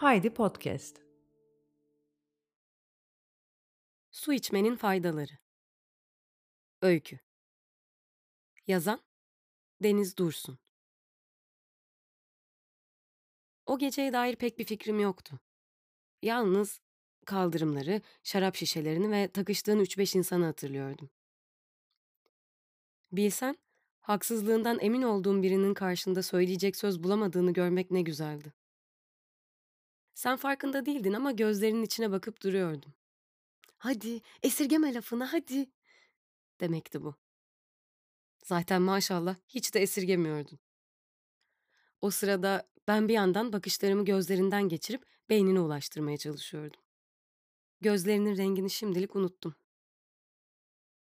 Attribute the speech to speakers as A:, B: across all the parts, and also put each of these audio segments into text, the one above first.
A: Haydi Podcast.
B: Su içmenin faydaları. Öykü. Yazan Deniz Dursun. O geceye dair pek bir fikrim yoktu. Yalnız kaldırımları, şarap şişelerini ve takıştığın üç beş insanı hatırlıyordum. Bilsen, haksızlığından emin olduğum birinin karşında söyleyecek söz bulamadığını görmek ne güzeldi. Sen farkında değildin ama gözlerinin içine bakıp duruyordum. Hadi, esirgeme lafını hadi, demekti bu. Zaten maşallah hiç de esirgemiyordun. O sırada ben bir yandan bakışlarımı gözlerinden geçirip beynine ulaştırmaya çalışıyordum. Gözlerinin rengini şimdilik unuttum.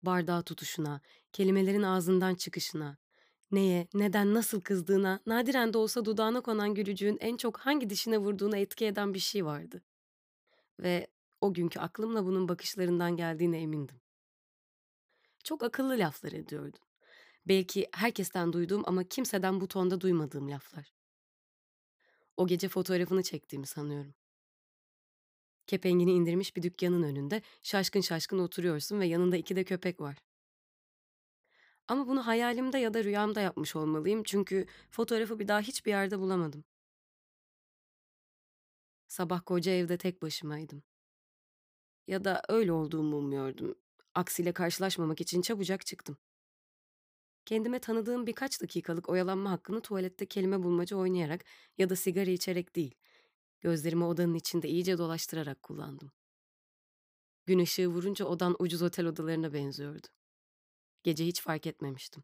B: Bardağı tutuşuna, kelimelerin ağzından çıkışına, neye, neden, nasıl kızdığına, nadiren de olsa dudağına konan gülücüğün en çok hangi dişine vurduğuna etki eden bir şey vardı. Ve o günkü aklımla bunun bakışlarından geldiğine emindim. Çok akıllı laflar ediyordun. Belki herkesten duyduğum ama kimseden bu tonda duymadığım laflar. O gece fotoğrafını çektiğimi sanıyorum. Kepengini indirmiş bir dükkanın önünde şaşkın şaşkın oturuyorsun ve yanında iki de köpek var. Ama bunu hayalimde ya da rüyamda yapmış olmalıyım çünkü fotoğrafı bir daha hiçbir yerde bulamadım. Sabah koca evde tek başımaydım. Ya da öyle olduğumu umuyordum. Aksiyle karşılaşmamak için çabucak çıktım. Kendime tanıdığım birkaç dakikalık oyalanma hakkını tuvalette kelime bulmaca oynayarak ya da sigara içerek değil, gözlerimi odanın içinde iyice dolaştırarak kullandım. Gün ışığı vurunca odan ucuz otel odalarına benziyordu. Gece hiç fark etmemiştim.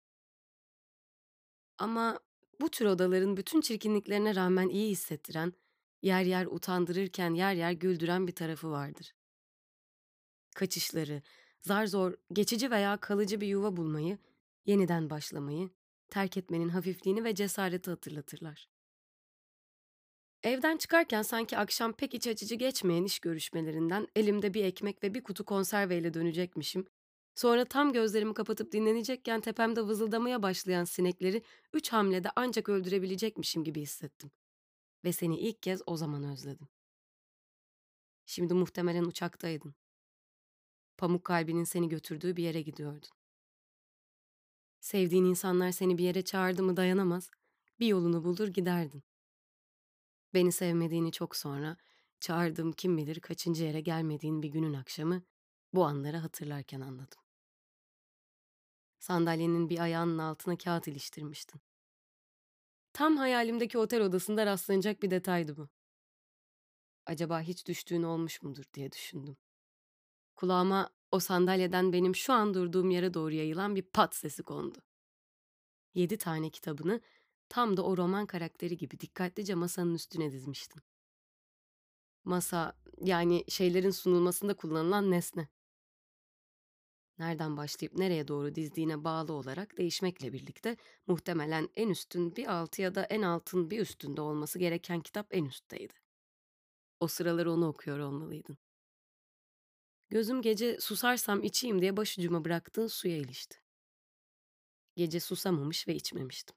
B: Ama bu tür odaların bütün çirkinliklerine rağmen iyi hissettiren, yer yer utandırırken yer yer güldüren bir tarafı vardır. Kaçışları, zar zor, geçici veya kalıcı bir yuva bulmayı, yeniden başlamayı, terk etmenin hafifliğini ve cesareti hatırlatırlar. Evden çıkarken sanki akşam pek iç açıcı geçmeyen iş görüşmelerinden elimde bir ekmek ve bir kutu konserveyle dönecekmişim. Sonra tam gözlerimi kapatıp dinlenecekken tepemde vızıldamaya başlayan sinekleri üç hamlede ancak öldürebilecekmişim gibi hissettim. Ve seni ilk kez o zaman özledim. Şimdi muhtemelen uçaktaydın. Pamuk kalbinin seni götürdüğü bir yere gidiyordun. Sevdiğin insanlar seni bir yere çağırdı mı dayanamaz, bir yolunu bulur giderdin. Beni sevmediğini çok sonra, çağırdığım kim bilir kaçıncı yere gelmediğin bir günün akşamı bu anları hatırlarken anladım. Sandalyenin bir ayağının altına kağıt iliştirmiştin. Tam hayalimdeki otel odasında rastlanacak bir detaydı bu. Acaba hiç düştüğün olmuş mudur diye düşündüm. Kulağıma o sandalyeden benim şu an durduğum yere doğru yayılan bir pat sesi kondu. Yedi tane kitabını tam da o roman karakteri gibi dikkatlice masanın üstüne dizmiştin. Masa, yani şeylerin sunulmasında kullanılan nesne. Nereden başlayıp nereye doğru dizdiğine bağlı olarak değişmekle birlikte muhtemelen en üstün bir altı ya da en altın bir üstünde olması gereken kitap en üstteydi. O sıralar onu okuyor olmalıydın. Gözüm gece susarsam içeyim diye başucuma bıraktığın suya ilişti. Gece susamamış ve içmemiştim.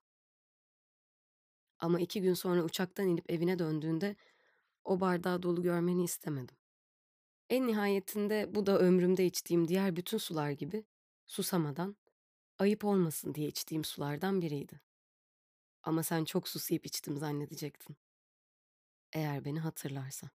B: Ama iki gün sonra uçaktan inip evine döndüğünde o bardağı dolu görmeni istemedim. En nihayetinde bu da ömrümde içtiğim diğer bütün sular gibi susamadan, ayıp olmasın diye içtiğim sulardan biriydi. Ama sen çok susayıp içtim zannedecektin. Eğer beni hatırlarsan.